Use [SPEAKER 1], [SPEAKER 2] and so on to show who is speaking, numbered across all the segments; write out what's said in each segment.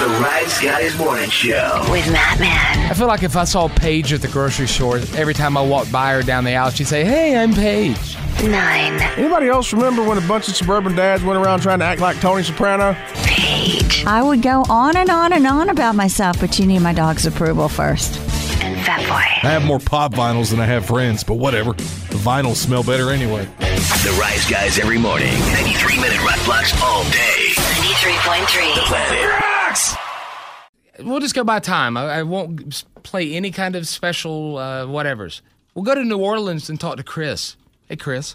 [SPEAKER 1] The Rise Guys Morning Show.
[SPEAKER 2] with Matt Man.
[SPEAKER 3] I feel like if I saw Paige at the grocery store, every time I walked by her down the aisle, she'd say, Hey, I'm Paige.
[SPEAKER 2] Nine.
[SPEAKER 4] Anybody else remember when a bunch of suburban dads went around trying to act like Tony Soprano?
[SPEAKER 2] Paige.
[SPEAKER 5] I would go on and on and on about myself, but you need my dog's approval first.
[SPEAKER 2] And Fat Boy.
[SPEAKER 6] I have more pop vinyls than I have friends, but whatever. The vinyls smell better anyway.
[SPEAKER 1] The Rise Guys every morning. 93 minute rock blocks all day.
[SPEAKER 2] 93.3.
[SPEAKER 1] The Planet Rocks.
[SPEAKER 3] We'll just go by time. I, I won't play any kind of special uh, whatevers. We'll go to New Orleans and talk to Chris. Hey, Chris.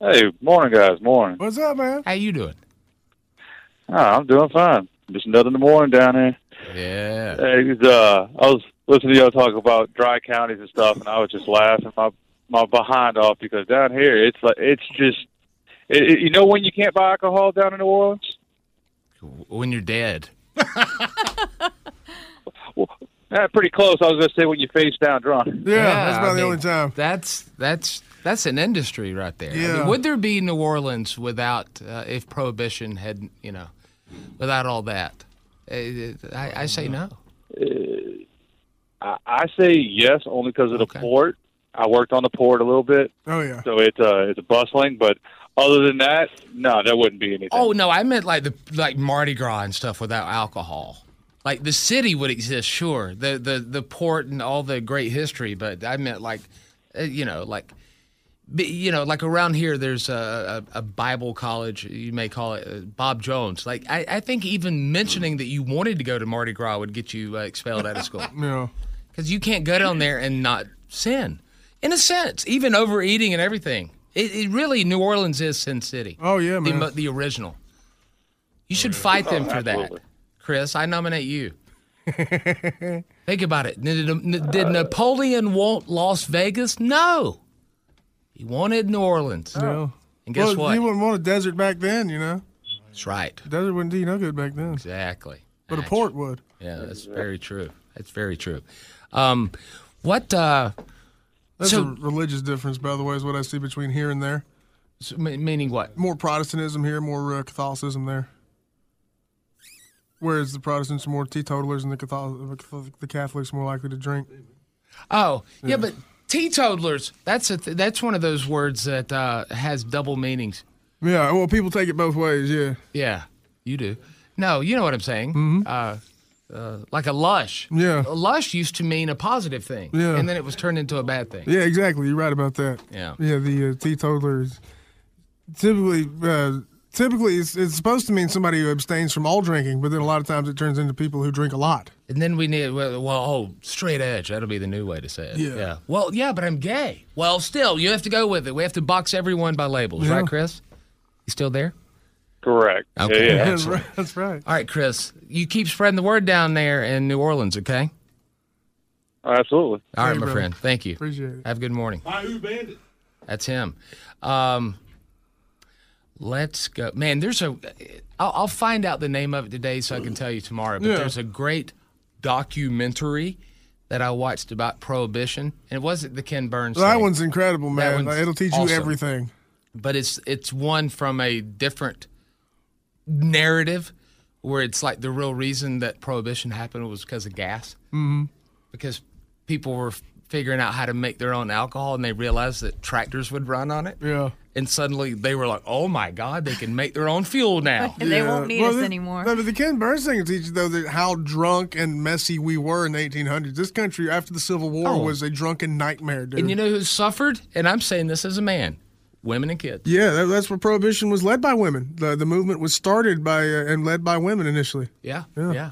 [SPEAKER 7] Hey, morning, guys. Morning.
[SPEAKER 4] What's up, man?
[SPEAKER 3] How you doing?
[SPEAKER 7] Oh, I'm doing fine. Just another in the morning down here.
[SPEAKER 3] Yeah.
[SPEAKER 7] Hey, uh, I was listening to y'all talk about dry counties and stuff, and I was just laughing my my behind off because down here it's like it's just, it, it- you know, when you can't buy alcohol down in New Orleans.
[SPEAKER 3] When you're dead.
[SPEAKER 7] Yeah, pretty close. I was going to say when you face down drunk.
[SPEAKER 4] Yeah, that's about
[SPEAKER 3] I
[SPEAKER 4] the
[SPEAKER 3] mean,
[SPEAKER 4] only time.
[SPEAKER 3] That's that's that's an industry right there. I mean,
[SPEAKER 4] Yeah.
[SPEAKER 3] would there be New Orleans without uh, if prohibition had you know without all that? Uh, I, I say no.
[SPEAKER 7] I, I say yes, only because of the
[SPEAKER 3] Okay.
[SPEAKER 7] port. I worked on the port a little bit,
[SPEAKER 4] Oh yeah.
[SPEAKER 7] so it's uh, it's bustling. But other than that, no, that wouldn't be anything.
[SPEAKER 3] Oh no, I meant like the like Mardi Gras and stuff without alcohol. Like the city would exist, sure. The the the port and all the great history, but I meant like, uh, you know, like, you know, like around here, there's a, a, a Bible college. You may call it uh, Bob Jones. Like I, I think even mentioning that you wanted to go to Mardi Gras would get you uh, expelled out of school
[SPEAKER 4] Yeah.
[SPEAKER 3] because you can't go down there and not sin. In a sense, even overeating and everything. It, it really New Orleans is Sin City.
[SPEAKER 4] Oh yeah,
[SPEAKER 3] The,
[SPEAKER 4] man.
[SPEAKER 3] mo- the original. You should fight them for that. Chris, I nominate you. Think about it. Did, did Napoleon want Las Vegas? No. He wanted New Orleans.
[SPEAKER 4] Yeah.
[SPEAKER 3] And guess
[SPEAKER 4] well,
[SPEAKER 3] what?
[SPEAKER 4] you wouldn't want a desert back then, you know.
[SPEAKER 3] That's right.
[SPEAKER 4] Desert wouldn't do you no good back then,
[SPEAKER 3] Exactly.
[SPEAKER 4] but a
[SPEAKER 3] That's-
[SPEAKER 4] port would.
[SPEAKER 3] Yeah, that's very true. That's very true. Um, what, uh,
[SPEAKER 4] That's
[SPEAKER 3] So-
[SPEAKER 4] a religious difference, by the way, is what I see between here and there.
[SPEAKER 3] s- m- meaning what?
[SPEAKER 4] More Protestantism here, more uh, Catholicism there. Whereas the Protestants are more teetotalers and the Catholic, the Catholics more likely to drink.
[SPEAKER 3] Oh, yeah, but teetotalers, that's a th- that's one of those words that uh, has double meanings.
[SPEAKER 4] Yeah, well, people take it both ways. Yeah,
[SPEAKER 3] Yeah, you do. No, you know what I'm saying. Uh, uh, like a lush.
[SPEAKER 4] Yeah.
[SPEAKER 3] A lush used to mean a positive thing.
[SPEAKER 4] Yeah.
[SPEAKER 3] And then it was turned into a bad thing.
[SPEAKER 4] yeah, exactly. You're right about that.
[SPEAKER 3] Yeah.
[SPEAKER 4] Yeah, the uh, teetotalers typically uh, typically it's, it's supposed to mean somebody who abstains from all drinking, but then a lot of times it turns into people who drink a lot.
[SPEAKER 3] And then we need, well, well, oh, straight edge. That'll be the new way to say it.
[SPEAKER 4] Yeah.
[SPEAKER 3] Well, yeah, but I'm gay. Well, still, you have to go with it. We have to box everyone by labels,
[SPEAKER 4] Yeah.
[SPEAKER 3] right, Chris? You still there?
[SPEAKER 7] Correct.
[SPEAKER 3] Okay.
[SPEAKER 7] Yeah, yeah.
[SPEAKER 4] That's right. That's right.
[SPEAKER 3] All right, Chris, you keep spreading the word down there in New Orleans, okay?
[SPEAKER 7] absolutely.
[SPEAKER 3] All right,
[SPEAKER 4] Hey,
[SPEAKER 3] my
[SPEAKER 4] brother.
[SPEAKER 3] friend. Thank you.
[SPEAKER 4] Appreciate it.
[SPEAKER 3] Have a good morning. That's him. Um, let's go. Man, there's a. I'll, I'll find out the name of it today so I can tell you tomorrow. But
[SPEAKER 4] Yeah.
[SPEAKER 3] there's a great documentary that I watched about prohibition, and it wasn't the Ken Burns.
[SPEAKER 4] That
[SPEAKER 3] thing,
[SPEAKER 4] one's incredible, man.
[SPEAKER 3] one's
[SPEAKER 4] Like, It'll teach
[SPEAKER 3] awesome.
[SPEAKER 4] you everything.
[SPEAKER 3] but it's it's one from a different narrative where it's like the real reason that prohibition happened was because of gas. Mm-hmm. Because people were figuring out how to make their own alcohol, and they realized that tractors would run on it.
[SPEAKER 4] Yeah.
[SPEAKER 3] And suddenly they were like, "Oh my God, they can make their own fuel now."
[SPEAKER 5] And they won't need us
[SPEAKER 4] the-
[SPEAKER 5] anymore.
[SPEAKER 4] No, but the Ken Burns thing will teach you though that how drunk and messy we were in the 1800s. This country after the Civil War
[SPEAKER 3] Oh.
[SPEAKER 4] was a drunken nightmare, dude.
[SPEAKER 3] And you know who suffered? And I'm saying this as a man. Women and kids.
[SPEAKER 4] Yeah, that, that's where prohibition was led by women. The the movement was started by uh, and led by women initially.
[SPEAKER 3] Yeah,
[SPEAKER 4] Yeah.
[SPEAKER 3] yeah.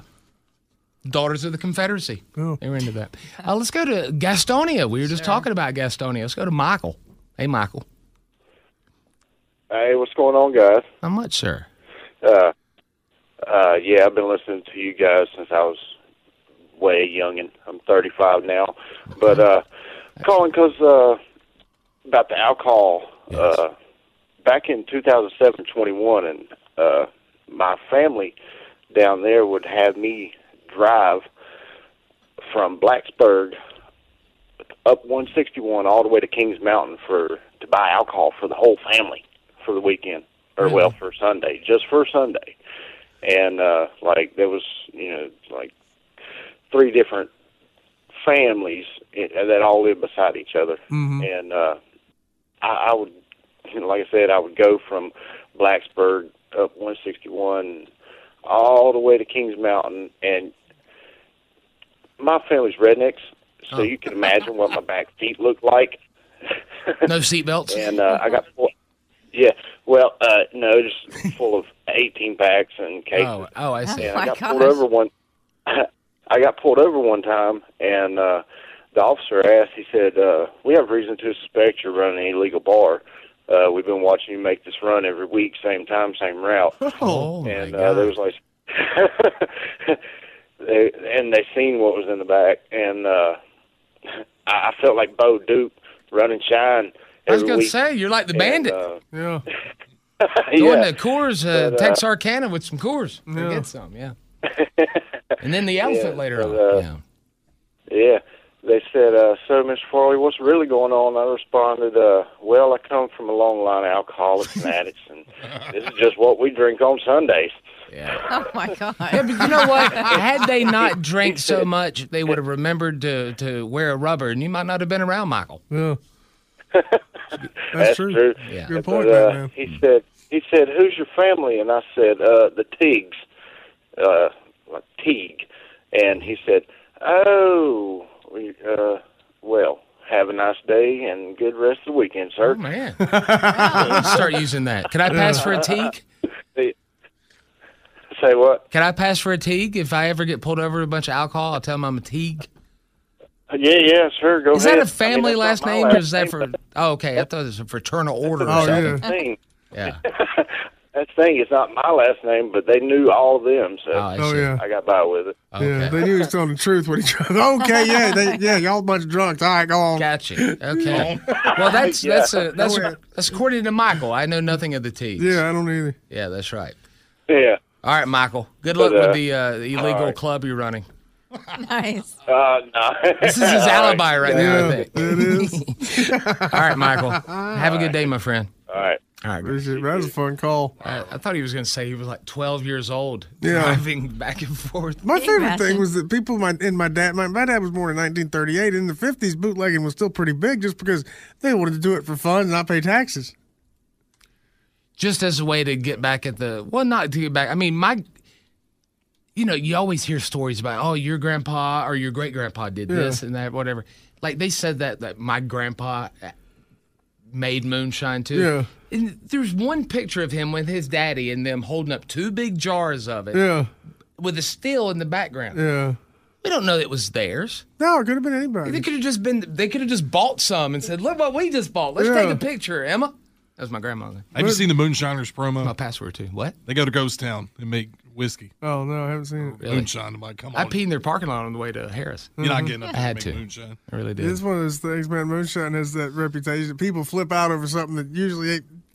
[SPEAKER 3] Daughters of the Confederacy.
[SPEAKER 4] Oh.
[SPEAKER 3] They were into that. Uh, let's go to Gastonia. We were just talking about Gastonia. Let's go to Michael. Hey, Michael.
[SPEAKER 8] Hey, what's going on, guys?
[SPEAKER 3] How much, sir?
[SPEAKER 8] Uh, uh, yeah, I've been listening to you guys since I was way young, and I'm 35 now, but uh, calling because uh, about the alcohol. Uh, back in 2007, 21, and uh, my family down there would have me drive from Blacksburg up 161 all the way to Kings Mountain for to buy alcohol for the whole family for the weekend, or well, for Sunday, just for Sunday. And uh, like there was, you know, like three different families that all lived beside each other, mhm and uh, I, I would, you know, like I said, I would go from Blacksburg up 161 all the way to Kings Mountain, and my family's rednecks, so you can imagine what my back feet looked like.
[SPEAKER 3] No seatbelts?
[SPEAKER 8] and uh, I got full, yeah, well, uh, no, just full of 18 packs and cases.
[SPEAKER 3] Oh, oh, I see.
[SPEAKER 8] And
[SPEAKER 3] Oh,
[SPEAKER 8] I
[SPEAKER 3] my
[SPEAKER 8] got pulled over one. I got pulled over one time, and uh, the officer asked. He said, uh, "We have reason to suspect you're running an illegal bar. Uh, we've been watching you make this run every week, same time, same route."
[SPEAKER 3] Oh,
[SPEAKER 8] and uh, there was like, they, and they seen what was in the back, and uh, I, I felt like Bo Duke running shine.
[SPEAKER 3] I was going to
[SPEAKER 8] week.
[SPEAKER 3] say, you're like the
[SPEAKER 8] And,
[SPEAKER 3] bandit.
[SPEAKER 8] uh,
[SPEAKER 4] yeah.
[SPEAKER 3] Going
[SPEAKER 8] yeah.
[SPEAKER 3] to Coors, uh,
[SPEAKER 8] But, uh,
[SPEAKER 3] Texarkana with some Coors. and
[SPEAKER 8] Yeah.
[SPEAKER 3] Get some, yeah. and then the elephant
[SPEAKER 8] Yeah,
[SPEAKER 3] later
[SPEAKER 8] but,
[SPEAKER 3] on.
[SPEAKER 8] uh, Yeah. They said, uh, so, Mr. Farley, what's really going on? I responded, uh, well, I come from a long line of alcoholics and addicts, and this is just what we drink on Sundays. Yeah.
[SPEAKER 9] Oh my god.
[SPEAKER 3] Yeah, but you know what? Had they not drank so much, they would have remembered to, to wear a rubber, and you might not have been around, Michael.
[SPEAKER 4] Yeah.
[SPEAKER 8] That's, true.
[SPEAKER 3] Yeah.
[SPEAKER 4] Good
[SPEAKER 8] But,
[SPEAKER 4] point,
[SPEAKER 8] uh,
[SPEAKER 4] man.
[SPEAKER 8] He said, he said, who's your family? And I said, uh, the Teagues, uh, like Teague. And he said, oh, we, uh, well, have a nice day and good rest of the weekend, sir.
[SPEAKER 3] Oh, man. Let's start using that. Can I pass for a teague?
[SPEAKER 8] Say what?
[SPEAKER 3] Can I pass for a teague? If I ever get pulled over with a bunch of alcohol, I'll tell them I'm a teague.
[SPEAKER 8] Yeah, yeah, sure. Go
[SPEAKER 3] Is
[SPEAKER 8] ahead.
[SPEAKER 3] that a family
[SPEAKER 8] I mean,
[SPEAKER 3] last name,
[SPEAKER 8] my
[SPEAKER 3] or is that
[SPEAKER 8] name,
[SPEAKER 3] for? Oh, okay. I thought it was a fraternal order or
[SPEAKER 8] Oh,
[SPEAKER 3] something.
[SPEAKER 8] yeah.
[SPEAKER 3] Yeah.
[SPEAKER 8] That's the thing. It's not my last name, but they knew all of them, so
[SPEAKER 3] I
[SPEAKER 4] Oh, yeah.
[SPEAKER 8] I got by with it.
[SPEAKER 4] Yeah, they knew he was telling the truth when he drunk. Okay, yeah, they, yeah, y'all a bunch of drunks. All right, go on.
[SPEAKER 3] Gotcha. Okay. Well, that's that's a, that's
[SPEAKER 4] Go ahead.
[SPEAKER 3] that's according to Michael. I know nothing of the teas.
[SPEAKER 4] Yeah, I don't either.
[SPEAKER 3] Yeah, that's right.
[SPEAKER 8] Yeah.
[SPEAKER 3] All right, Michael. Good
[SPEAKER 8] But,
[SPEAKER 3] luck
[SPEAKER 8] uh,
[SPEAKER 3] with the, uh, the illegal
[SPEAKER 8] all right.
[SPEAKER 3] club you're running.
[SPEAKER 9] nice.
[SPEAKER 8] Uh, no.
[SPEAKER 3] This is his alibi right now. I think.
[SPEAKER 4] It is.
[SPEAKER 3] All right, Michael. Have a good day, my friend.
[SPEAKER 8] All right.
[SPEAKER 3] All right.
[SPEAKER 4] Appreciate. That was a fun call.
[SPEAKER 3] I, I thought he was going to say he was like 12 years old,
[SPEAKER 4] Yeah.
[SPEAKER 3] driving back and forth.
[SPEAKER 4] My favorite thing was that people, my and my dad, my, my dad was born in 1938. In the 50s, bootlegging was still pretty big, just because they wanted to do it for fun and not pay taxes.
[SPEAKER 3] just as a way to get back at the well not to get back i mean my you know you always hear stories about oh your grandpa or your great grandpa did
[SPEAKER 4] Yeah.
[SPEAKER 3] this and that whatever like they said that that my grandpa uh, made moonshine too
[SPEAKER 4] Yeah.
[SPEAKER 3] And there's one picture of him with his daddy and them holding up two big jars of it
[SPEAKER 4] Yeah,
[SPEAKER 3] with a still in the background
[SPEAKER 4] yeah.
[SPEAKER 3] we don't know it was theirs
[SPEAKER 4] No, it could have been anybody.
[SPEAKER 3] they could have just been they could have just bought some and said look what we just bought let's
[SPEAKER 6] Yeah.
[SPEAKER 3] take a picture emma that was my grandmother
[SPEAKER 6] Have you seen the Moonshiners promo?
[SPEAKER 3] my password too what
[SPEAKER 6] They go to Ghost Town and make whiskey.
[SPEAKER 4] Oh no, I haven't seen it.
[SPEAKER 3] Oh, really?
[SPEAKER 6] Moonshine. I'm like, come on.
[SPEAKER 3] I peed in their parking lot on the way to Harrah's.
[SPEAKER 6] You're not mm-hmm. getting up
[SPEAKER 3] I had to.
[SPEAKER 6] moonshine.
[SPEAKER 3] I really did.
[SPEAKER 4] It's one of those things, man. Moonshine has that reputation. People flip out over something that usually ain't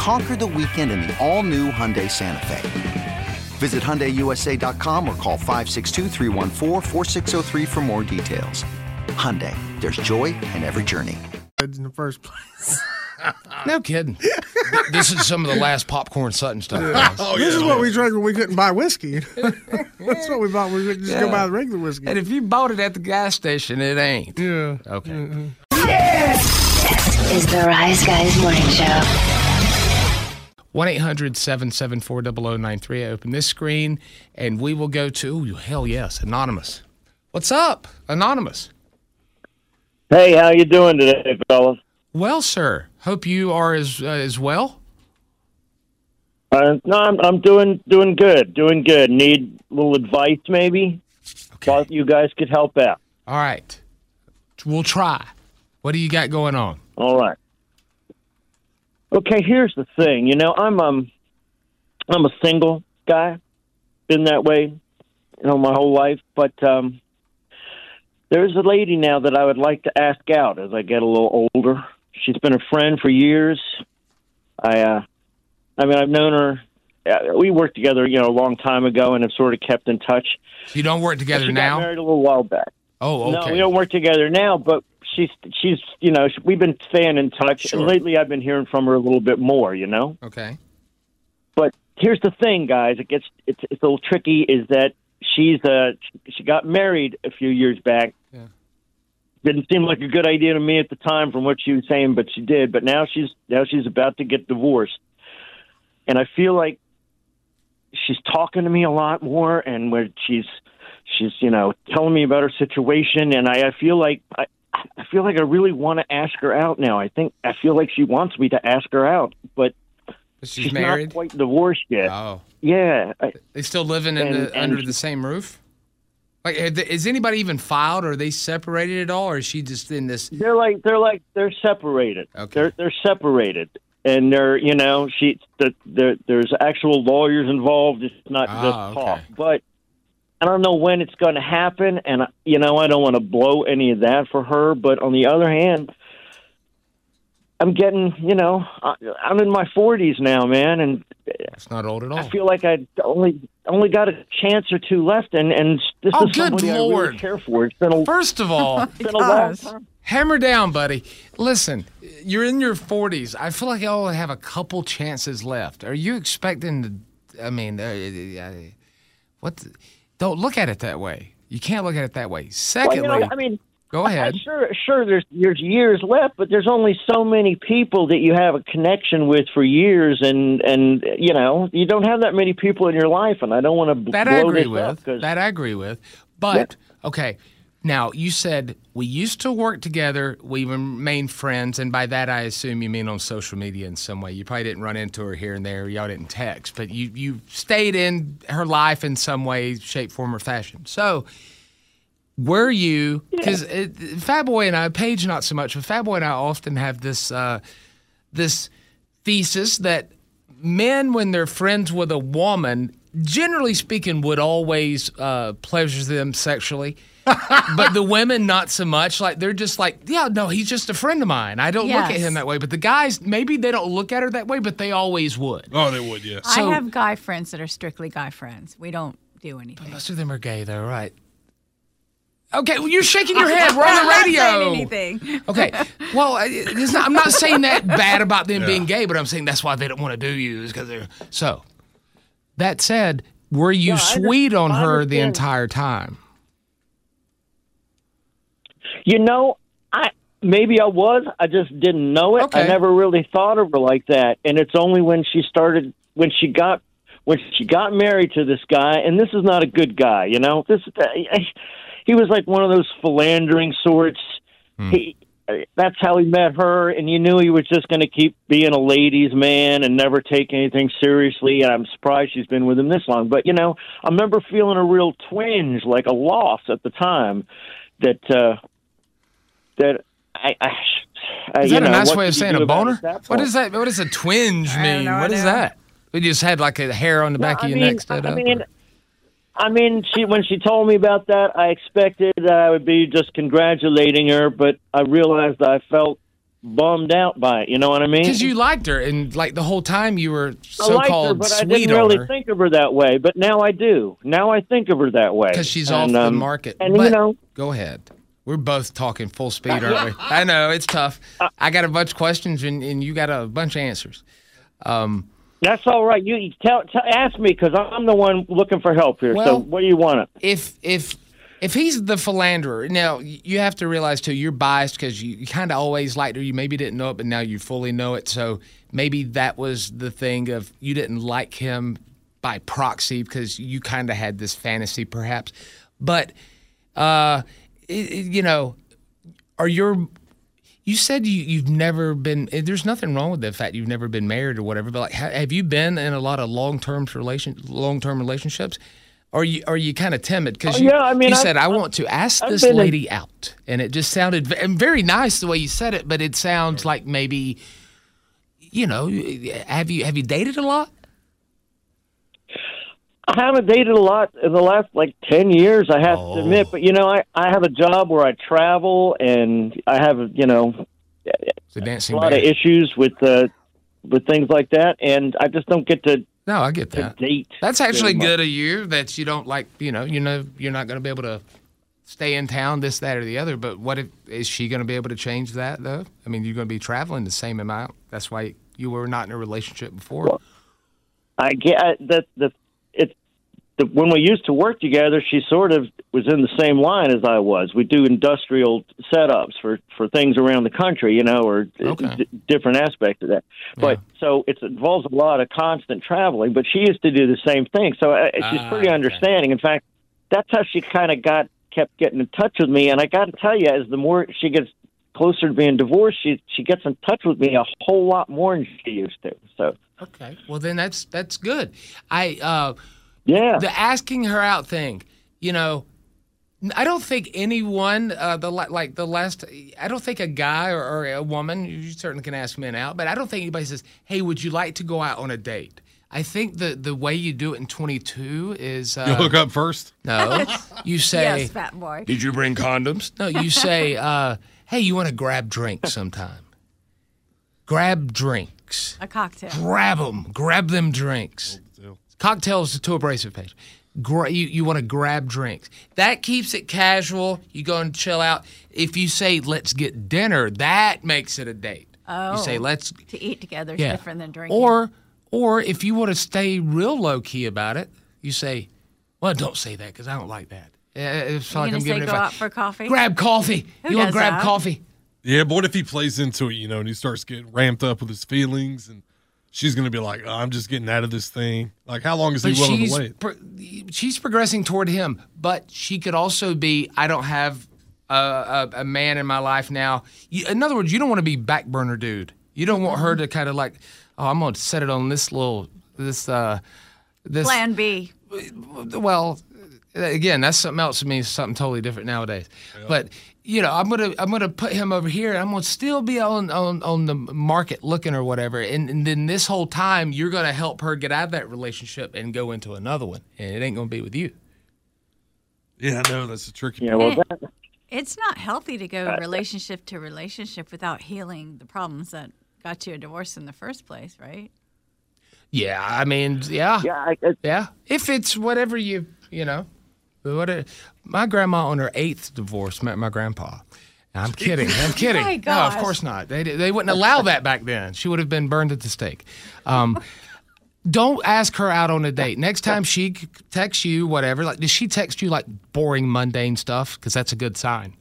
[SPEAKER 10] Conquer the weekend in the all new Hyundai Santa Fe. Visit HyundaiUSA.com or call 562-314-4603 for more details. Hyundai, there's joy in every journey.
[SPEAKER 4] In the first place.
[SPEAKER 3] No kidding. this is some of the last popcorn Sutton stuff. guys.
[SPEAKER 4] Oh, this is what we drank when we couldn't buy whiskey. That's what we bought. We could just go buy the regular whiskey.
[SPEAKER 3] And if you bought it at the gas station, it ain't.
[SPEAKER 4] Yeah.
[SPEAKER 3] Okay. Mm-hmm.
[SPEAKER 2] This is the Rise Guys Morning Show.
[SPEAKER 3] 1 800 774 0093. I open this screen and we will go to, ooh, hell yes, Anonymous. What's up, Anonymous?
[SPEAKER 11] Hey, how you doing today, fellas?
[SPEAKER 3] Well, sir. Hope you are as, uh, as well.
[SPEAKER 11] Uh, no, I'm I'm doing doing good, doing good. Need a little advice, maybe. Thought you guys could help out.
[SPEAKER 3] All right. We'll try. What do you got going on?
[SPEAKER 11] All right. Okay, here's the thing. You know, I'm um, I'm a single guy. Been that way, you know, my whole life. But um, there's a lady now that I would like to ask out as I get a little older. She's been a friend for years. I, uh, I mean, I've known her. Uh, we worked together, you know, a long time ago, and have sort of kept in touch.
[SPEAKER 3] So you don't work together
[SPEAKER 11] she
[SPEAKER 3] now?
[SPEAKER 11] Married a little while back.
[SPEAKER 3] Oh,
[SPEAKER 11] No, we don't work together now, but she's she's you know we've been staying in touch.
[SPEAKER 3] Sure.
[SPEAKER 11] And lately, I've been hearing from her a little bit more. You know,
[SPEAKER 3] Okay.
[SPEAKER 11] but here's the thing, guys. It gets it's it's a little tricky. Is that she's uh she got married a few years back.
[SPEAKER 3] Yeah.
[SPEAKER 11] Didn't seem like a good idea to me at the time, from what she was saying, but she did. But now she's now she's about to get divorced, and I feel like she's talking to me a lot more, and where she's she's you know telling me about her situation, and I, I feel like I. I feel like I really want to ask her out now. I think I feel like she wants me to ask her out, but
[SPEAKER 3] she's, married?
[SPEAKER 11] not quite divorced yet.
[SPEAKER 3] Oh.
[SPEAKER 11] Yeah. I,
[SPEAKER 3] They still living in
[SPEAKER 11] And-
[SPEAKER 3] the,
[SPEAKER 11] and-
[SPEAKER 3] under the same roof? Like, is anybody even filed? Or are they separated at all? Or is she just in this?
[SPEAKER 11] They're like they're like they're separated. They're they're separated, and they're you know she the, there there's actual lawyers involved. It's not
[SPEAKER 3] Ah,
[SPEAKER 11] just talk, but. I don't know when it's going to happen, and you know I don't want to blow any of that for her. But on the other hand, I'm getting, you know, I- I'm in my 40s now, man, and
[SPEAKER 3] it's not old at all.
[SPEAKER 11] I feel like I only only got a chance or two left, and and this
[SPEAKER 3] Oh,
[SPEAKER 11] is
[SPEAKER 3] good
[SPEAKER 11] somebody I really
[SPEAKER 3] Lord.
[SPEAKER 11] care for. It's been a,
[SPEAKER 3] First of all,
[SPEAKER 11] it's been a long time.
[SPEAKER 3] hammer down, buddy. Listen, you're in your 40s. I feel like I only have a couple chances left. Are you expecting to? I mean, uh, uh, what? the- don't look at it that way. You can't look at it that way.
[SPEAKER 11] Well,
[SPEAKER 3] Secondly,
[SPEAKER 11] you know, I mean,
[SPEAKER 3] go ahead.
[SPEAKER 11] I- sure, sure. There's there's years left, but there's only so many people that you have a connection with for years, and and you know you don't have that many people in your life, and I don't want to
[SPEAKER 3] That
[SPEAKER 11] blow
[SPEAKER 3] I agree
[SPEAKER 11] this up
[SPEAKER 3] with.
[SPEAKER 11] 'cause-
[SPEAKER 3] That I agree with. But okay, now you said we used to work together. We remained friends, and by that I assume you mean on social media in some way. You probably didn't run into her here and there. Y'all didn't text, but you you stayed in her life in some way, shape, form, or fashion. So. Were you because Fat Boy and I, Paige not so much, but Fat Boy and I often have this uh, this thesis that men, when they're friends with a woman, generally speaking, would always uh, pleasure them sexually. but the women, not so much. Like they're just like, yeah, no, he's just a friend of mine. I don't look at him that way. But the guys, maybe they don't look at her that way, but they always would.
[SPEAKER 6] Oh, they would, yeah.
[SPEAKER 9] I have guy friends that are strictly guy friends. We don't do anything.
[SPEAKER 3] Most of them are gay, though, right? Okay, well, you're shaking your head. We're on
[SPEAKER 9] I'm
[SPEAKER 3] the
[SPEAKER 9] not
[SPEAKER 3] radio.
[SPEAKER 9] saying anything.
[SPEAKER 3] Okay. Well, I- it's not, I'm not saying that bad about them
[SPEAKER 9] Yeah.
[SPEAKER 3] being gay, but I'm saying that's why they don't want to do you is because they're so. That said, were you
[SPEAKER 11] under-
[SPEAKER 3] sweet on her the entire time?
[SPEAKER 11] You know, I maybe I was. I just didn't know it. I never really thought of her like that. And it's only when she started, when she got, when she got married to this guy, and this is not a good guy, you know. This uh, he was like one of those philandering sorts. Hmm. He, that's how he met her, and you knew he was just going to keep being a ladies' man and never take anything seriously. And I'm surprised she's been with him this long. But you know, I remember feeling a real twinge, like a loss at the time. That uh, that I, I, I
[SPEAKER 3] Is
[SPEAKER 11] you
[SPEAKER 3] that
[SPEAKER 11] know,
[SPEAKER 3] a nice way of saying a boner?
[SPEAKER 11] at that
[SPEAKER 3] What does that? What does a twinge mean?
[SPEAKER 11] no
[SPEAKER 3] What is that? We just had like a hair on the back
[SPEAKER 11] I
[SPEAKER 3] of your
[SPEAKER 11] mean,
[SPEAKER 3] neck stood
[SPEAKER 11] I
[SPEAKER 3] up.
[SPEAKER 11] mean, I mean, she when she told me about that, I expected that I would be just congratulating her, but I realized I felt bummed out by it. You know what I mean?
[SPEAKER 3] Because you liked her, and like the whole time you were
[SPEAKER 11] I liked her, but I didn't really
[SPEAKER 3] her
[SPEAKER 11] think of her that way. But now I do. Now I think of her that way
[SPEAKER 3] because she's
[SPEAKER 11] And,
[SPEAKER 3] off the
[SPEAKER 11] um,
[SPEAKER 3] market.
[SPEAKER 11] And
[SPEAKER 3] but
[SPEAKER 11] you know,
[SPEAKER 3] go ahead. We're both talking full speed, aren't we? I know it's tough. I got a bunch of questions, and, and you got a bunch of answers. Um,
[SPEAKER 11] that's all right. You tell, tell ask me because I'm the one looking for help here. so what do you want?
[SPEAKER 3] if if if he's the philanderer, now you have to realize too, you're biased because you, you kind of always liked her. You maybe didn't know it, but now you fully know it. So maybe that was the thing of you didn't like him by proxy because you kind of had this fantasy, perhaps. But uh, it, it- you know, are your you said you, you've never been. eh, There's nothing wrong with the fact you've never been married or whatever. But like, ha- have you been in a lot of long term relation long term relationships? Or are you are you kind of timid because
[SPEAKER 11] Oh,
[SPEAKER 3] you,
[SPEAKER 11] yeah, I mean,
[SPEAKER 3] you
[SPEAKER 11] I've-
[SPEAKER 3] said I want to ask
[SPEAKER 11] I've
[SPEAKER 3] this lady out, and it just sounded and very nice the way you said it. But it sounds like maybe, you know, have you have you dated a lot?
[SPEAKER 11] I haven't dated a lot in the last like ten years. I have
[SPEAKER 3] Oh.
[SPEAKER 11] to admit, but you know, I I have a job where I travel, and I have you know
[SPEAKER 3] a
[SPEAKER 11] lot of issues with uh, with things like that, and I just don't get to.
[SPEAKER 3] No, I get that.
[SPEAKER 11] date.
[SPEAKER 3] That's actually good of you that you don't like, you know, you know, you're not going to be able to stay in town, this, that, or the other. But what if is she going to be able to change that though? I mean, you're going to be traveling the same amount. That's why you were not in a relationship before.
[SPEAKER 11] I get that the the, when we used to work together, she sort of was in the same line as I was. We do industrial setups for for things around the country, you know, or d- different aspects of that. But so it involves a lot of constant traveling. But she used to do the same thing, so uh, she's
[SPEAKER 3] Ah,
[SPEAKER 11] pretty understanding. In fact, that's how she kind of got kept getting in touch with me. And I got to tell you, as the more she gets closer to being divorced, she she gets in touch with me a whole lot more than she used to. So
[SPEAKER 3] Okay. Well, then that's that's good. I uh,
[SPEAKER 11] yeah.
[SPEAKER 3] The asking her out thing, you know, I don't think anyone uh, the like the last. I don't think a guy or, or a woman. You certainly can ask men out, but I don't think anybody says, "Hey, would you like to go out on a date?" I think the the way you do it in 22 is uh,
[SPEAKER 6] You hook up first?
[SPEAKER 3] No, you say,
[SPEAKER 9] Yes, fat boy.
[SPEAKER 3] "Did you bring condoms?" No, you say, uh, "Hey, you want to grab drinks sometime?" Grab drinks.
[SPEAKER 9] A cocktail.
[SPEAKER 3] Grab them. Grab them drinks. Cocktails to abrasive Paige. Gra- you you want to grab drinks. That keeps it casual. You go and chill out. If you say let's get dinner, that makes it a date.
[SPEAKER 9] Oh.
[SPEAKER 3] You say oh, let's
[SPEAKER 9] To eat together is
[SPEAKER 3] yeah.
[SPEAKER 9] different than drinking.
[SPEAKER 3] Or or if you want to stay real low key about it, you say, well, don't say that because I don't like that. It's
[SPEAKER 9] you
[SPEAKER 3] like
[SPEAKER 9] gonna
[SPEAKER 3] I'm
[SPEAKER 9] say
[SPEAKER 3] giving
[SPEAKER 9] go
[SPEAKER 3] advice.
[SPEAKER 9] out for coffee?
[SPEAKER 3] Grab coffee.
[SPEAKER 9] Who
[SPEAKER 3] you want to grab
[SPEAKER 9] that?
[SPEAKER 3] coffee?
[SPEAKER 6] Yeah, but what if he plays into it, you know, and he starts getting ramped up with his feelings, and she's going to be like, oh, "I'm just getting out of this thing." Like, how long is he willing
[SPEAKER 3] she's
[SPEAKER 6] to wait?
[SPEAKER 3] pro- she's progressing toward him, but she could also be. I don't have a, a, a man in my life now. You, in other words, you don't want to be back burner dude. You don't want her to kind of like, oh, I'm going to set it on this little this uh this
[SPEAKER 9] Plan B.
[SPEAKER 3] well again that's something else to me something totally different nowadays. But you know i'm gonna i'm gonna put him over here and i'm gonna still be on on, on the market looking or whatever and, and then this whole time you're gonna help her get out of that relationship and go into another one and it ain't gonna be with you.
[SPEAKER 6] Yeah, I know that's a tricky.
[SPEAKER 11] Yeah, well,
[SPEAKER 9] Eh, It's not healthy to go relationship to relationship without healing the problems that got you a divorce in the first place, right?
[SPEAKER 3] yeah i mean yeah.
[SPEAKER 11] Yeah I,
[SPEAKER 3] yeah if it's whatever you you know what my grandma on her eighth divorce met my grandpa I'm kidding. I'm kidding.
[SPEAKER 9] My
[SPEAKER 3] no, of course not. They, they wouldn't allow that back then. She would have been burned at the stake. Um, don't ask her out on a date. Next time she texts you, whatever, like, does she text you like boring, mundane stuff? Because that's a good sign.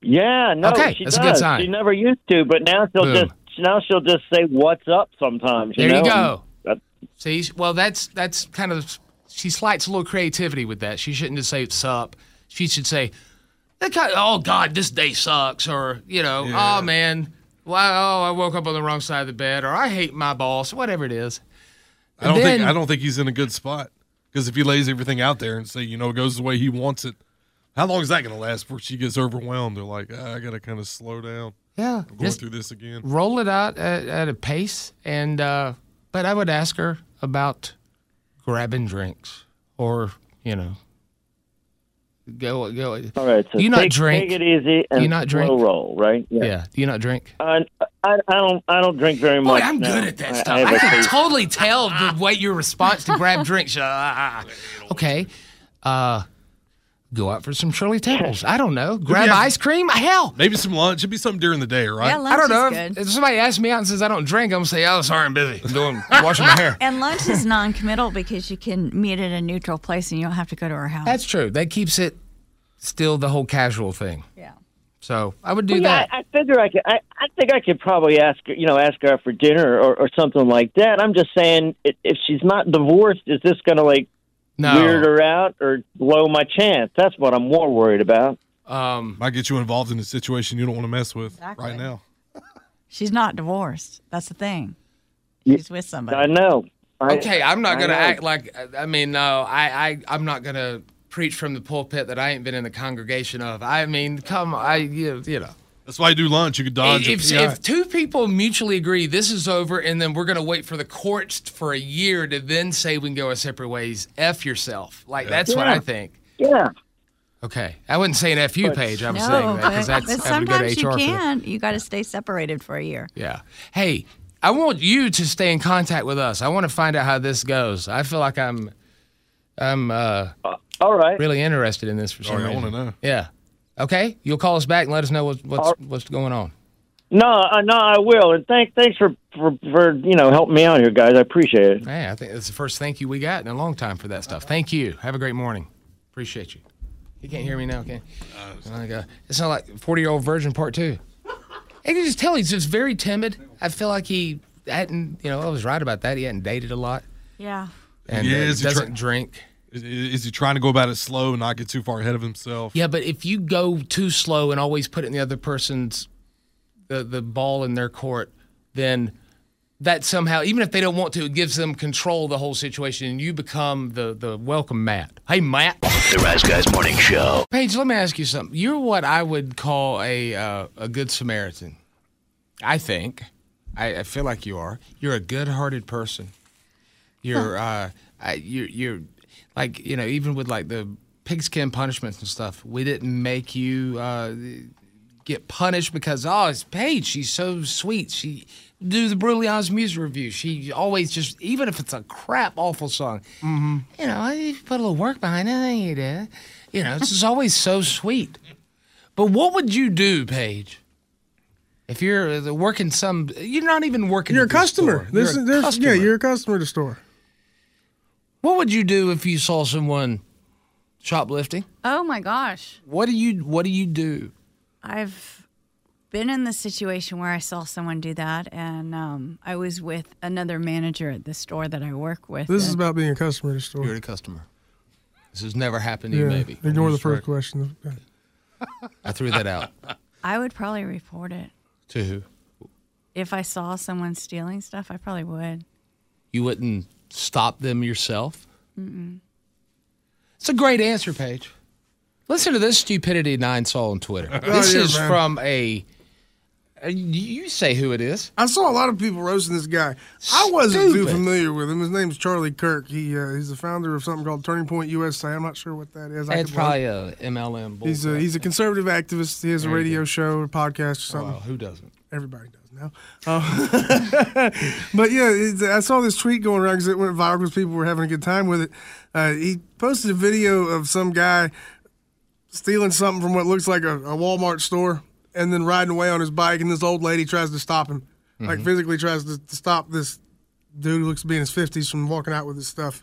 [SPEAKER 11] Yeah, no,
[SPEAKER 3] Okay,
[SPEAKER 11] she
[SPEAKER 3] that's a
[SPEAKER 11] does.
[SPEAKER 3] good sign.
[SPEAKER 11] She never used to, but now she'll
[SPEAKER 3] Boom.
[SPEAKER 11] just now she'll just say "What's up?" Sometimes. You
[SPEAKER 3] There you go.
[SPEAKER 11] That-
[SPEAKER 3] See, well, that's that's kind of she slights a little creativity with that. She shouldn't just say "sup." She should say, "That kind "Oh God, this day sucks," or you know,
[SPEAKER 6] Yeah.
[SPEAKER 3] "Oh man, wow, oh, I woke up on the wrong side of the bed," or "I hate my boss," whatever it is.
[SPEAKER 6] I don't
[SPEAKER 3] And
[SPEAKER 6] think I don't think he's in a good spot because if he lays everything out there and say you know it goes the way he wants it, how long is that going to last before she gets overwhelmed? They're like, ah, I got to kind of slow down.
[SPEAKER 3] Yeah,
[SPEAKER 6] I'm going through this again.
[SPEAKER 3] roll it out at, at a pace, and uh, but I would ask her about grabbing drinks, or you know, go go.
[SPEAKER 11] All right, so
[SPEAKER 3] do you not
[SPEAKER 11] take,
[SPEAKER 3] drink?
[SPEAKER 11] take it easy and
[SPEAKER 3] do you not drink?
[SPEAKER 11] slow roll, right?
[SPEAKER 3] Yeah. Do you not drink?
[SPEAKER 11] I, I, I don't I don't drink very much.
[SPEAKER 3] Boy,
[SPEAKER 11] much.
[SPEAKER 3] I'm
[SPEAKER 11] now.
[SPEAKER 3] good at that
[SPEAKER 11] I-
[SPEAKER 3] stuff.
[SPEAKER 11] I,
[SPEAKER 3] I, can totally tell the way your response to grab drinks. Uh, okay. Uh, go out for some Shirley Temples. I don't know. Grab
[SPEAKER 6] Yeah.
[SPEAKER 3] ice cream? Hell.
[SPEAKER 6] Maybe some lunch. It'd be something during the day, right?
[SPEAKER 9] Yeah, lunch
[SPEAKER 3] I don't know.
[SPEAKER 9] is
[SPEAKER 3] If,
[SPEAKER 9] good.
[SPEAKER 3] if somebody asks me out and says I don't drink, I'm going to say, oh, sorry, I'm busy. I'm doing washing my hair.
[SPEAKER 9] And lunch is non-committal because you can meet at a neutral place and you don't have to go to our house.
[SPEAKER 3] That's true. That keeps it still the whole casual thing.
[SPEAKER 9] Yeah.
[SPEAKER 3] So I would do
[SPEAKER 11] Well, yeah,
[SPEAKER 3] that.
[SPEAKER 11] I, I figure I could. I, I think I could probably ask her, you know, ask her out for dinner or, or something like that. I'm just saying, if she's not divorced, is this going to like
[SPEAKER 3] No.
[SPEAKER 11] weird her out or blow my chance? That's what I'm more worried about.
[SPEAKER 3] Um,
[SPEAKER 6] Might get you involved in a situation you don't want to mess with
[SPEAKER 9] Exactly.
[SPEAKER 6] right now.
[SPEAKER 9] She's not divorced. That's the thing. She's with somebody.
[SPEAKER 11] I know. I,
[SPEAKER 3] okay, I'm not going to act like, I mean, no, I, I, I'm not going to preach from the pulpit that I ain't been in the congregation of. I mean, come on, I, you, you know.
[SPEAKER 6] That's why you do lunch. You could dodge
[SPEAKER 3] if,
[SPEAKER 6] it.
[SPEAKER 3] if two people mutually agree this is over and then we're going to wait for the courts for a year to then say we can go our separate ways, F yourself. Like, that's what I think.
[SPEAKER 11] Yeah.
[SPEAKER 3] Okay. I wouldn't saying F you, Paige. I was
[SPEAKER 9] no,
[SPEAKER 3] saying that because that's
[SPEAKER 9] but
[SPEAKER 3] having to go to
[SPEAKER 9] sometimes
[SPEAKER 3] HR.
[SPEAKER 9] you can't. You got to stay separated for a year.
[SPEAKER 3] Yeah. Hey, I want you to stay in contact with us. I want to find out how this goes. I feel like I'm, I'm uh,
[SPEAKER 11] All right.
[SPEAKER 3] really interested in this for some
[SPEAKER 6] Oh, yeah, I
[SPEAKER 3] reason.
[SPEAKER 6] wanna know.
[SPEAKER 3] Yeah. Okay. You'll call us back and let us know what, what's what's going on.
[SPEAKER 11] No, uh, no, I will. And thank, thanks for, for, for you know helping me out here, guys. I appreciate it.
[SPEAKER 3] Hey, I think that's the first thank you we got in a long time for that stuff. Thank you. Have a great morning. Appreciate you. You can't hear me now, can you? Oh. It's not like 40 year old virgin part two. I can just tell he's just very timid. I feel like he hadn't, you know, I was right about that. He hadn't dated a lot
[SPEAKER 9] Yeah.
[SPEAKER 3] and
[SPEAKER 6] Yeah,
[SPEAKER 3] uh,
[SPEAKER 6] is he try-
[SPEAKER 3] doesn't drink.
[SPEAKER 6] Is, is he trying to go about it slow and not get too far ahead of himself?
[SPEAKER 3] Yeah, but if you go too slow and always put it in the other person's the the ball in their court, then that somehow, even if they don't want to, it gives them control of the whole situation, and you become the the welcome Matt. Hey, Matt.
[SPEAKER 1] The Rise Guys Morning Show.
[SPEAKER 3] Paige, let me ask you something. You're what I would call a uh, a good Samaritan. I think. I, I feel like you are. You're a good-hearted person. You're uh, I, you're you're like you know even with like the pigskin punishments and stuff. We didn't make you uh, get punished because oh it's Paige. She's so sweet. She do the Brutally Honest music review. She always just even if it's a crap awful song.
[SPEAKER 4] Mm-hmm.
[SPEAKER 3] You know, you put a little work behind it, you do. You know, it's just always so sweet. But what would you do, Paige? If you're uh, working some, you're not even working.
[SPEAKER 4] You're a customer. This
[SPEAKER 3] You're
[SPEAKER 4] is
[SPEAKER 3] a
[SPEAKER 4] there's,
[SPEAKER 3] customer.
[SPEAKER 4] yeah, you're a customer at the store.
[SPEAKER 3] What would you do if you saw someone shoplifting?
[SPEAKER 9] Oh my gosh.
[SPEAKER 3] What do you What do you do?
[SPEAKER 9] I've been in the situation where I saw someone do that, and um, I was with another manager at the store that I work with.
[SPEAKER 4] This is
[SPEAKER 9] and-
[SPEAKER 4] about being a customer at the store.
[SPEAKER 3] You're a customer. This has never happened to
[SPEAKER 4] yeah,
[SPEAKER 3] you, maybe.
[SPEAKER 4] ignore the
[SPEAKER 3] Just
[SPEAKER 4] first question.
[SPEAKER 3] I threw that out.
[SPEAKER 9] I would probably report it.
[SPEAKER 3] To who?
[SPEAKER 9] If I saw someone stealing stuff, I probably would.
[SPEAKER 3] You wouldn't stop them yourself?
[SPEAKER 9] Mm-mm.
[SPEAKER 3] It's a great answer, Paige. Listen to this stupidity nine saw on Twitter.
[SPEAKER 4] Oh,
[SPEAKER 3] This
[SPEAKER 4] yeah,
[SPEAKER 3] is
[SPEAKER 4] man.
[SPEAKER 3] from a. You say who it is.
[SPEAKER 4] I saw a lot of people roasting this guy. I wasn't too familiar with him. His name's Charlie Kirk. He uh, he's the founder of something called Turning Point USA. I'm not sure what that is. I
[SPEAKER 3] It's
[SPEAKER 4] could-
[SPEAKER 3] probably a MLM. bull
[SPEAKER 4] He's a he's a conservative activist. He has a radio show or podcast or something.
[SPEAKER 3] Well, who doesn't?
[SPEAKER 4] Everybody does now. Uh, but yeah, it's, I saw this tweet going around because it went viral because people were having a good time with it. Uh, he posted a video of some guy stealing something from what looks like a, a Walmart store and then riding away on his bike, and this old lady tries to stop him, like
[SPEAKER 3] Mm-hmm.
[SPEAKER 4] physically tries to, to stop this dude who looks to be in his 50s from walking out with his stuff.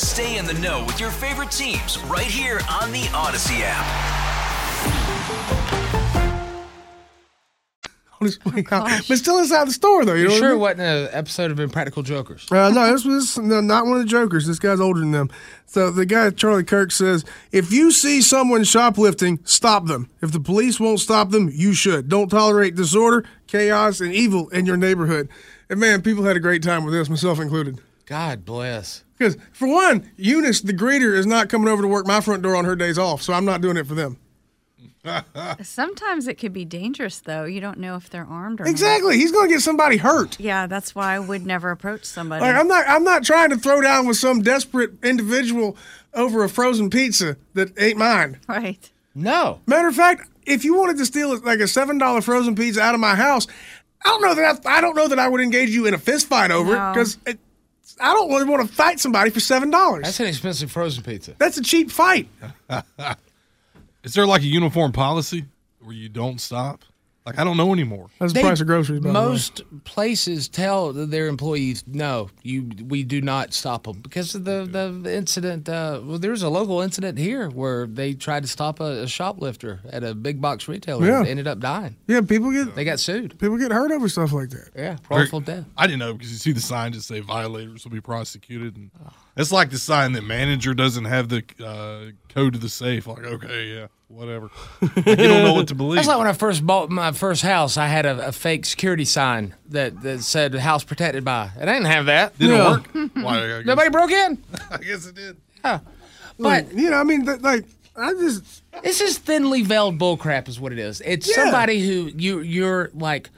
[SPEAKER 1] Stay in the know with your favorite teams right here on the Audacy app.
[SPEAKER 4] but still inside the store though. You,
[SPEAKER 3] You
[SPEAKER 4] know what I
[SPEAKER 3] sure
[SPEAKER 4] mean?
[SPEAKER 3] wasn't an episode of Impractical Jokers?
[SPEAKER 4] Uh, no, this was no, not one of the jokers. This guy's older than them. So the guy Charlie Kirk says, if you see someone shoplifting, stop them. If the police won't stop them, you should. Don't tolerate disorder, chaos, and evil in your neighborhood. And man, people had a great time with this, myself included.
[SPEAKER 3] God bless.
[SPEAKER 4] Because for one, Eunice the greeter is not coming over to work my front door on her days off, so I'm not doing it for them.
[SPEAKER 9] Sometimes it could be dangerous, though. You don't know if they're armed or not.
[SPEAKER 4] Exactly, he's going to get somebody hurt.
[SPEAKER 9] Yeah, that's why I would never approach somebody.
[SPEAKER 4] Like I'm not I'm not trying to throw down with some desperate individual over a frozen pizza that ain't mine.
[SPEAKER 9] Right.
[SPEAKER 3] No.
[SPEAKER 4] Matter of fact, if you wanted to steal like a seven dollar frozen pizza out of my house, I don't know that I, I don't know that I would engage you in a fist fight over
[SPEAKER 3] No.
[SPEAKER 4] it because I don't really want to fight somebody for seven dollars.
[SPEAKER 3] That's an expensive frozen pizza.
[SPEAKER 4] That's a cheap fight.
[SPEAKER 6] Is there like a uniform policy where you don't stop? Like I don't know anymore.
[SPEAKER 4] That's
[SPEAKER 3] They-
[SPEAKER 4] the price of groceries. By the way.
[SPEAKER 3] Most places tell their employees, no, you we do not stop them because of the the incident. Uh, well, there was a local incident here where they tried to stop a, a shoplifter at a big box retailer.
[SPEAKER 4] Yeah.
[SPEAKER 3] and ended up dying.
[SPEAKER 4] Yeah, people get
[SPEAKER 3] They got sued.
[SPEAKER 4] people get hurt over stuff like that.
[SPEAKER 3] Yeah,
[SPEAKER 6] Or-
[SPEAKER 3] wrongful death.
[SPEAKER 6] I didn't know because you see the sign just say violators will be prosecuted, and it's like the sign that manager doesn't have the uh, code to the safe. Like, okay, yeah, whatever. Like, you don't know what to believe.
[SPEAKER 3] That's like when I first bought my first house. I had a, a fake security sign that, that said "house protected by." And I didn't have that.
[SPEAKER 6] Didn't
[SPEAKER 4] Yeah.
[SPEAKER 6] work. Why? Guess-
[SPEAKER 3] Nobody broke in.
[SPEAKER 6] I guess it did.
[SPEAKER 3] Yeah.
[SPEAKER 4] But you know, I mean, th- like I just
[SPEAKER 3] This is thinly veiled bullcrap, is what it is. It's
[SPEAKER 4] Yeah.
[SPEAKER 3] somebody who you you're like.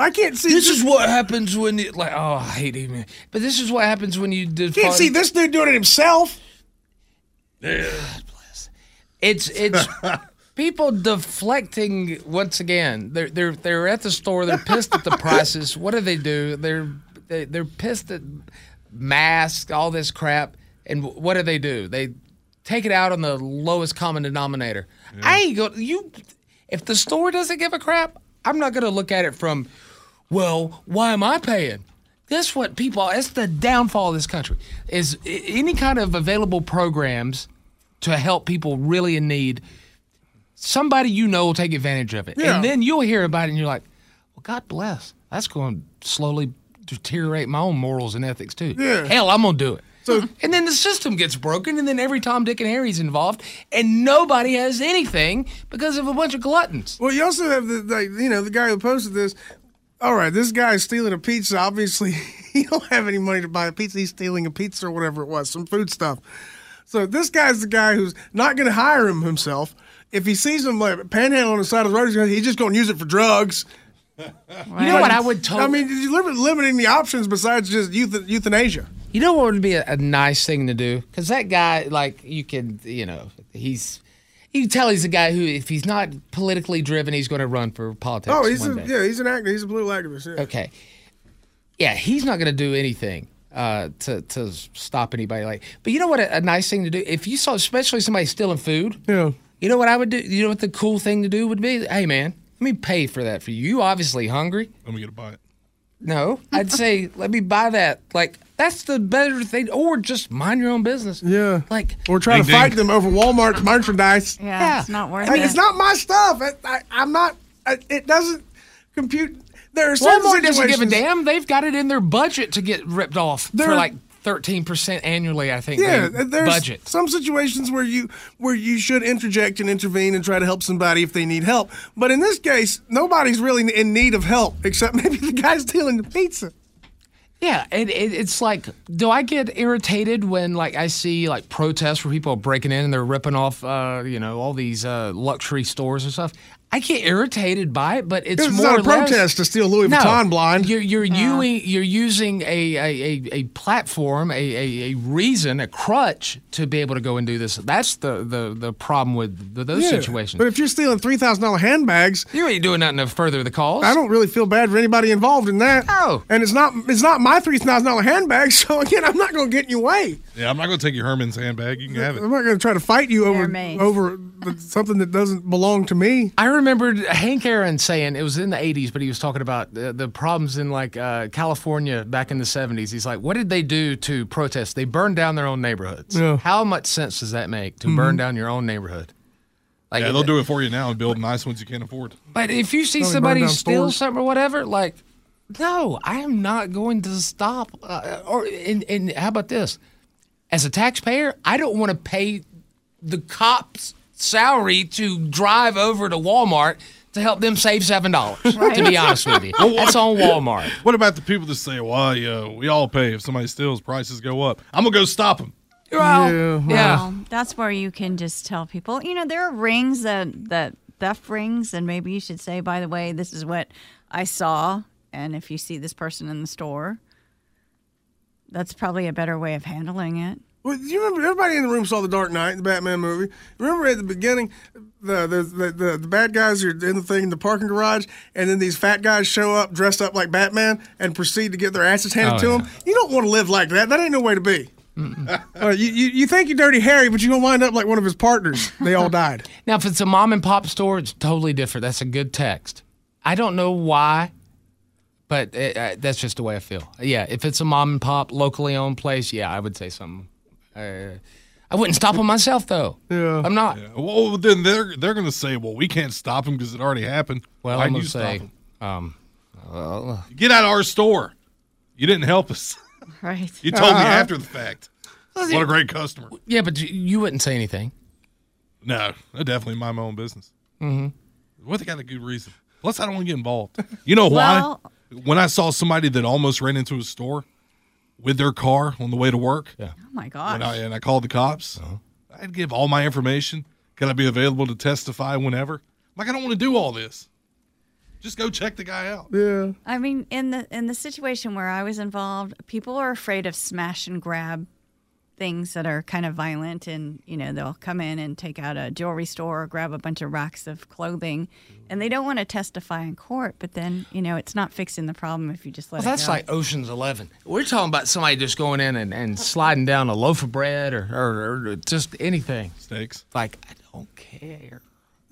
[SPEAKER 4] I can't see.
[SPEAKER 3] This is what happens when you like. Oh, I hate him. But this is what happens when you defund.
[SPEAKER 4] can't see this dude doing it himself.
[SPEAKER 3] It's it's people deflecting once again. They're they're they're at the store. They're pissed at the prices. What do they do? They're they, they're pissed at masks, all this crap. And what do they do? They take it out on the lowest common denominator. I ain't go you. If the store doesn't give a crap, I'm not gonna look at it from. Well, why am I paying? That's what people. That's the downfall of this country. Is any kind of available programs to help people really in need. Somebody you know will take advantage of it,
[SPEAKER 4] Yeah.
[SPEAKER 3] and then you'll hear about it, and you're like, "Well, God bless. That's going to slowly deteriorate my own morals and ethics too.
[SPEAKER 4] Yeah.
[SPEAKER 3] Hell, I'm gonna do it."
[SPEAKER 4] So,
[SPEAKER 3] and then the system gets broken, and then every Tom, Dick, and Harry's involved, and nobody has anything because of a bunch of gluttons.
[SPEAKER 4] Well, you also have the like, you know the guy who posted this. All right, this guy's stealing a pizza. Obviously, he don't have any money to buy a pizza. He's stealing a pizza or whatever it was, some food stuff. So this guy's the guy who's not going to hire him himself. If he sees him like panhandle on the side of the road, he's just going to use it for drugs.
[SPEAKER 3] You know what I would totally.
[SPEAKER 4] I mean, you're lim- limiting the options besides just euth- euthanasia.
[SPEAKER 3] You know what would be a, a nice thing to do? Because that guy, like, you can, you know, he's. You can tell he's a guy who, if he's not politically driven, he's going to run for politics.
[SPEAKER 4] Oh, he's a, yeah, he's an actor. He's a political activist. Yeah.
[SPEAKER 3] Okay. Yeah, he's not going to do anything uh, to to stop anybody. Like, but you know what? A, a nice thing to do if you saw, especially somebody stealing food.
[SPEAKER 4] Yeah.
[SPEAKER 3] You know what I would do? You know what the cool thing to do would be? Hey, man, let me pay for that for you. You obviously hungry.
[SPEAKER 6] Let me get a bite.
[SPEAKER 3] No, I'd say let me buy that. Like that's the better thing, or just mind your own business.
[SPEAKER 4] Yeah.
[SPEAKER 3] Like
[SPEAKER 4] Or try to
[SPEAKER 3] Ding,
[SPEAKER 4] fight them over Walmart's merchandise.
[SPEAKER 9] Yeah, it's not worth
[SPEAKER 4] Hey,
[SPEAKER 9] it.
[SPEAKER 4] It's not my stuff. I, I, I'm not. I, it doesn't compute. Certain
[SPEAKER 3] Walmart doesn't give a damn. They've got it in their budget to get ripped off
[SPEAKER 4] There-
[SPEAKER 3] for like thirteen percent annually. I think.
[SPEAKER 4] Yeah, there's
[SPEAKER 3] budget.
[SPEAKER 4] some situations where you where you should interject and intervene and try to help somebody if they need help. But in this case, nobody's really in need of help except maybe the guy stealing the pizza.
[SPEAKER 3] Yeah, and it, it's like, do I get irritated when like I see like protests where people are breaking in and they're ripping off, uh, you know, all these uh, luxury stores and stuff? I get irritated by it, but it's
[SPEAKER 4] It's
[SPEAKER 3] more
[SPEAKER 4] not a
[SPEAKER 3] or less-
[SPEAKER 4] protest to steal Louis
[SPEAKER 3] No,
[SPEAKER 4] Vuitton blind.
[SPEAKER 3] You're you're using you're using a a, a, a platform, a, a, a reason, a crutch to be able to go and do this. That's the the, the problem with the, those
[SPEAKER 4] Yeah,
[SPEAKER 3] situations.
[SPEAKER 4] But if you're stealing three thousand dollar handbags,
[SPEAKER 3] you ain't doing nothing to further the cause.
[SPEAKER 4] I don't really feel bad for anybody involved in that.
[SPEAKER 3] No.
[SPEAKER 4] and it's not it's not my three thousand dollar handbag. So again, I'm not going to get in your way.
[SPEAKER 6] Yeah, I'm not going to take your Herman's handbag. You can have it.
[SPEAKER 4] I'm not going to try to fight you over over the- something that doesn't belong to me.
[SPEAKER 3] I remembered Hank Aaron saying it was in the 80s, but he was talking about the, the problems in like uh, California back in the 70s. He's like, what did they do to protest? They burned down their own neighborhoods.
[SPEAKER 4] Yeah.
[SPEAKER 3] How much sense does that make to
[SPEAKER 6] Mhm.
[SPEAKER 3] burn down your own neighborhood? Like,
[SPEAKER 6] yeah, they'll do it for you now and build nice ones you can't afford.
[SPEAKER 3] But if you see somebody steal
[SPEAKER 6] stores.
[SPEAKER 3] something or whatever, like, no, I am not going to stop. Uh, or and, and how about this? As a taxpayer, I don't want to pay the cops' salary to drive over to Walmart to help them save seven dollars. To be honest with you, that's on Walmart.
[SPEAKER 6] What about the people that say, "Well, yeah, we all pay if somebody steals, prices go up." I'm gonna go stop them.
[SPEAKER 3] Well,
[SPEAKER 9] Well, that's where you can just tell people, you know, there are rings that that theft rings, and maybe you should say, by the way, this is what I saw, and if you see this person in the store, that's probably a better way of handling it.
[SPEAKER 4] Well, do you remember everybody in the room saw the Dark Knight, the Batman movie? Remember at the beginning, the the, the, the, the bad guys are in the thing in the parking garage, and then these fat guys show up dressed up like Batman and proceed to get their asses handed
[SPEAKER 3] Oh,
[SPEAKER 4] to
[SPEAKER 3] yeah.
[SPEAKER 4] them. You don't want to live like that. That ain't no way to be. Uh, you, you you think you're Dirty Harry, but you're gonna wind up like one of his partners. They all died.
[SPEAKER 3] Now, if it's a mom and pop store, it's totally different. That's a good text. I don't know why, but it, uh, that's just the way I feel. Yeah, if it's a mom and pop, locally owned place, yeah, I would say something. Uh, I wouldn't stop him myself though.
[SPEAKER 4] Yeah,
[SPEAKER 3] I'm not.
[SPEAKER 6] Well, then they're they're gonna say, "Well, we can't stop him because it already happened."
[SPEAKER 3] Well,
[SPEAKER 6] Why
[SPEAKER 3] I'm gonna
[SPEAKER 6] stop
[SPEAKER 3] say,
[SPEAKER 6] 'em?
[SPEAKER 3] um, well,
[SPEAKER 6] Get out of our store. You didn't help us.
[SPEAKER 9] Right.
[SPEAKER 6] You told me
[SPEAKER 3] Uh-huh.
[SPEAKER 6] after the fact. What a great customer.
[SPEAKER 3] yeah, but you, you wouldn't say anything.
[SPEAKER 6] No, I definitely mind my own business.
[SPEAKER 3] Mm-hmm.
[SPEAKER 6] What they got a good reason. Plus, I don't want to get involved. You know why?
[SPEAKER 9] Well-
[SPEAKER 6] when I saw somebody that almost ran into a store with their car on the way to work,
[SPEAKER 3] yeah.
[SPEAKER 9] Oh my gosh.
[SPEAKER 6] and I, and I called the cops,
[SPEAKER 3] Uh-huh.
[SPEAKER 6] I'd give all my information. Can I be available to testify whenever? I'm like, I don't want to do all this. Just go check the guy out.
[SPEAKER 4] Yeah.
[SPEAKER 9] I mean, in the in the situation where I was involved, people are afraid of smash and grab things that are kind of violent, and you know they'll come in and take out a jewelry store or grab a bunch of racks of clothing, and they don't want to testify in court. But then you know it's not fixing the problem if you just let
[SPEAKER 3] Well,
[SPEAKER 9] it
[SPEAKER 3] that's
[SPEAKER 9] go.
[SPEAKER 3] like Ocean's Eleven. We're talking about somebody just going in and, and sliding down a loaf of bread or, or, or just anything.
[SPEAKER 6] Steaks.
[SPEAKER 3] Like I don't care.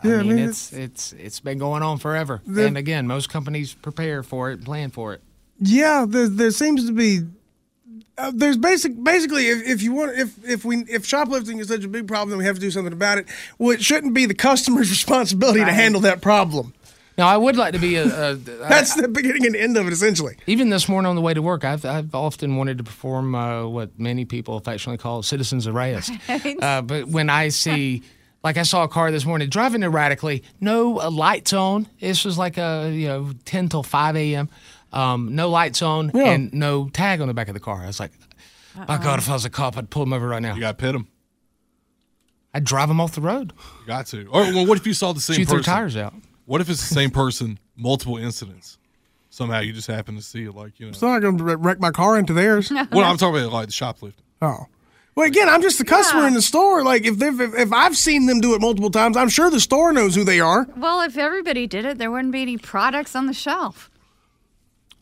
[SPEAKER 3] I
[SPEAKER 4] Yeah, I
[SPEAKER 3] mean,
[SPEAKER 4] mean,
[SPEAKER 3] it's it's it's been going on forever.
[SPEAKER 4] The-
[SPEAKER 3] and again, most companies prepare for it, plan for it.
[SPEAKER 4] Yeah, there, there seems to be. Uh, there's basic, basically, if, if you want, if if we if shoplifting is such a big problem, then we have to do something about it. Well, it shouldn't be the customer's responsibility to handle that problem.
[SPEAKER 3] Now, I would like to be a. a
[SPEAKER 4] That's the beginning and end of it, essentially.
[SPEAKER 3] even this morning on the way to work, I've I've often wanted to perform uh, what many people affectionately call citizens arrest. Uh, but when I see, like I saw a car this morning driving erratically, no uh, lights on. This was like a you know ten till five a.m. Um, no lights on
[SPEAKER 4] Yeah.
[SPEAKER 3] and no tag on the back of the car. I was like, my God, if I was a cop, I'd pull him over right now.
[SPEAKER 6] You got to pit them.
[SPEAKER 3] I'd drive him off the road,
[SPEAKER 6] You got to. Or well, what if you saw the same
[SPEAKER 3] shoot
[SPEAKER 6] person?
[SPEAKER 3] their tires out.
[SPEAKER 6] What if it's the same person, multiple incidents? Somehow you just happen to see it, like you know.
[SPEAKER 4] It's not going to wreck my car into theirs.
[SPEAKER 6] Well, I'm talking about like the shoplifting.
[SPEAKER 4] Oh. Well, again, I'm just the customer in the store. Like, if if, if I've seen them do it multiple times, I'm sure the store knows who they are.
[SPEAKER 9] well, if everybody did it, there wouldn't be any products on the shelf.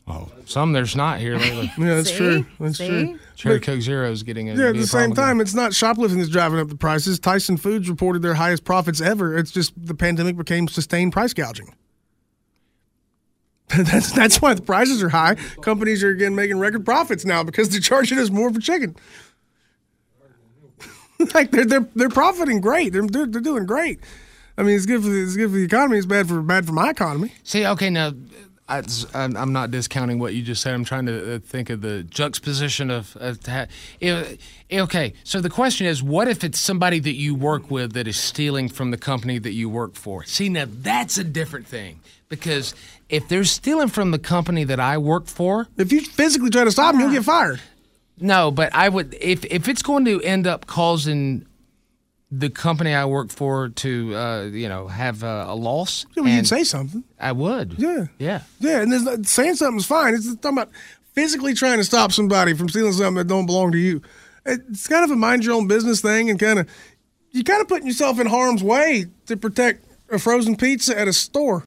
[SPEAKER 6] Oh,
[SPEAKER 3] some there's not here lately.
[SPEAKER 4] Yeah, that's true. That's true.
[SPEAKER 3] Cherry
[SPEAKER 4] But-
[SPEAKER 3] Coke Zero is getting a
[SPEAKER 4] Yeah, at the same
[SPEAKER 3] problem
[SPEAKER 4] time, it's not shoplifting that's driving up the prices. Tyson Foods reported their highest profits ever. It's just the pandemic became sustained price gouging. that's that's why the prices are high. Companies are again making record profits now because they're charging us more for chicken. like they're they're they're profiting great. They're, they're they're doing great. I mean, it's good for the, it's good for the economy. It's bad for bad for my economy.
[SPEAKER 3] See, okay, now I, I'm I'm not discounting what you just said. I'm trying to uh, think of the juxtaposition of. of eh, eh, okay, so the question is, what if it's somebody that you work with that is stealing from the company that you work for? See, now that's a different thing because if they're stealing from the company that I work for,
[SPEAKER 4] if you physically try to stop them, you'll get fired.
[SPEAKER 3] No, but I would if if it's going to end up causing the company I work for to uh, you know have uh, a loss.
[SPEAKER 4] Yeah, well, you'd say something.
[SPEAKER 3] I would.
[SPEAKER 4] Yeah.
[SPEAKER 3] Yeah.
[SPEAKER 4] Yeah, and there's saying something's fine. It's talking about physically trying to stop somebody from stealing something that don't belong to you. It's kind of a mind your own business thing, and kind of you kind of putting yourself in harm's way to protect a frozen pizza at a store.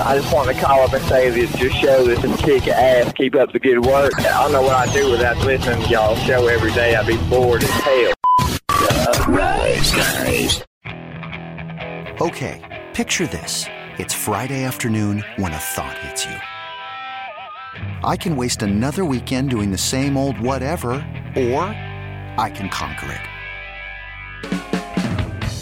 [SPEAKER 12] I just want to call up and say that your show is kick ass. Keep up the good work. I don't know what I'd do without listening to y'all show every day. I'd be bored as hell.
[SPEAKER 10] Okay, picture this. It's Friday afternoon when a thought hits you. I can waste another weekend doing the same old whatever, or I can conquer it.